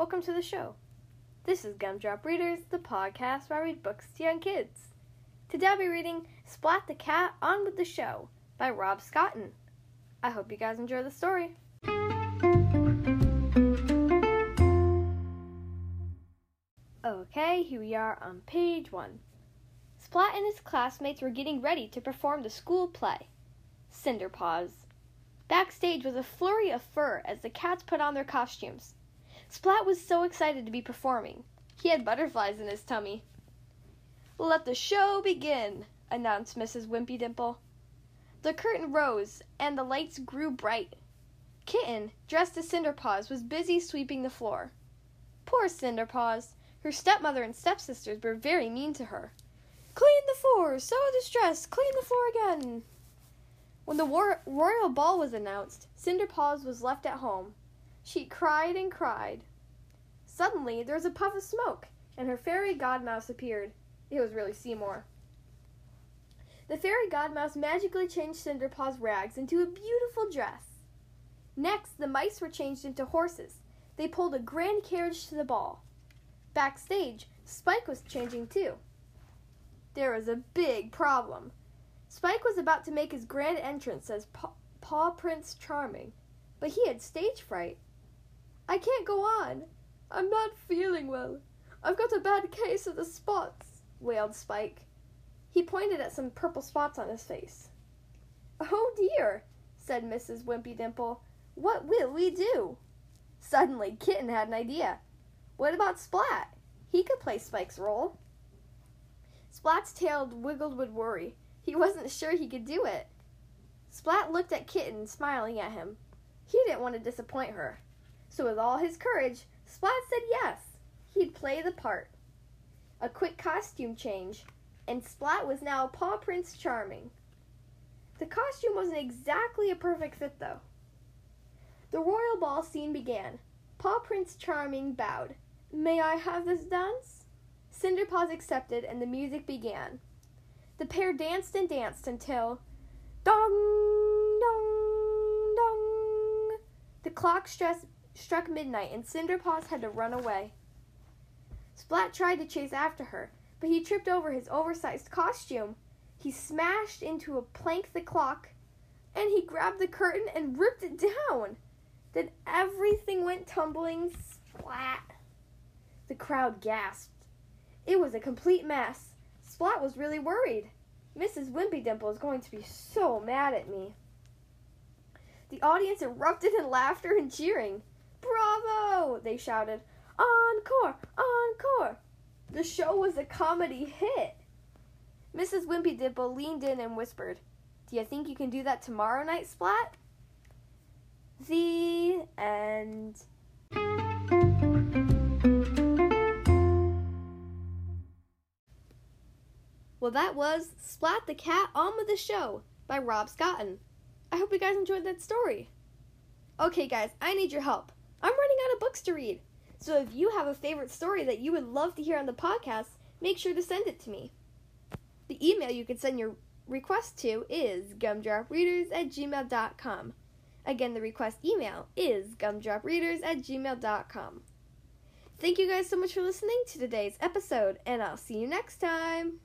welcome to the show. This is Gumdrop Readers, the podcast where I read books to young kids. Today I'll be reading Splat the Cat On with the Show by Rob Scotton. I hope you guys enjoy the story. Okay, here we are on page one. Splat and his classmates were getting ready to perform the school play, Cinderpaws. Backstage was a flurry of fur as the cats put on their costumes. Splat was so excited to be performing. He had butterflies in his tummy. Let the show begin, announced Mrs. Wimpy Dimple. The curtain rose and the lights grew bright. Kitten, dressed as Cinderpaws, was busy sweeping the floor. Poor Cinderpaws! Her stepmother and stepsisters were very mean to her. Clean the floor! So distressed! Clean the floor again! When the war- royal ball was announced, Cinderpaws was left at home. She cried and cried. Suddenly, there was a puff of smoke, and her fairy godmouse appeared. It was really Seymour. The fairy godmouse magically changed Cinderpaw's rags into a beautiful dress. Next, the mice were changed into horses. They pulled a grand carriage to the ball. Backstage, Spike was changing too. There was a big problem. Spike was about to make his grand entrance as pa-, Paw Prince Charming, but he had stage fright. I can't go on. I'm not feeling well. I've got a bad case of the spots, wailed Spike. He pointed at some purple spots on his face. Oh dear, said Mrs. Wimpy Dimple. What will we do? Suddenly, Kitten had an idea. What about Splat? He could play Spike's role. Splat's tail wiggled with worry. He wasn't sure he could do it. Splat looked at Kitten, smiling at him. He didn't want to disappoint her. So, with all his courage, Splat said yes. He'd play the part. A quick costume change, and Splat was now Paw Prince Charming. The costume wasn't exactly a perfect fit, though. The royal ball scene began. Paw Prince Charming bowed. May I have this dance? Cinderpaws accepted, and the music began. The pair danced and danced until dong dong dong. The clock stress, struck midnight, and Cinderpaws had to run away. Splat tried to chase after her, but he tripped over his oversized costume. He smashed into a plank the clock, and he grabbed the curtain and ripped it down. Then everything went tumbling splat. The crowd gasped. It was a complete mess. Splat was really worried. Mrs. Wimpy Dimple is going to be so mad at me. The audience erupted in laughter and cheering. Bravo! They shouted. Encore! Encore! The show was a comedy hit. Mrs. Wimpy Dimple leaned in and whispered, Do you think you can do that tomorrow night, Splat? The end. Well, that was Splat the Cat On with the Show by Rob Scotton. I hope you guys enjoyed that story. Okay, guys, I need your help. I'm running out of books to read. So if you have a favorite story that you would love to hear on the podcast, make sure to send it to me. The email you can send your request to is gumdropreaders at gmail.com. Again, the request email is gumdropreaders at gmail.com. Thank you guys so much for listening to today's episode, and I'll see you next time.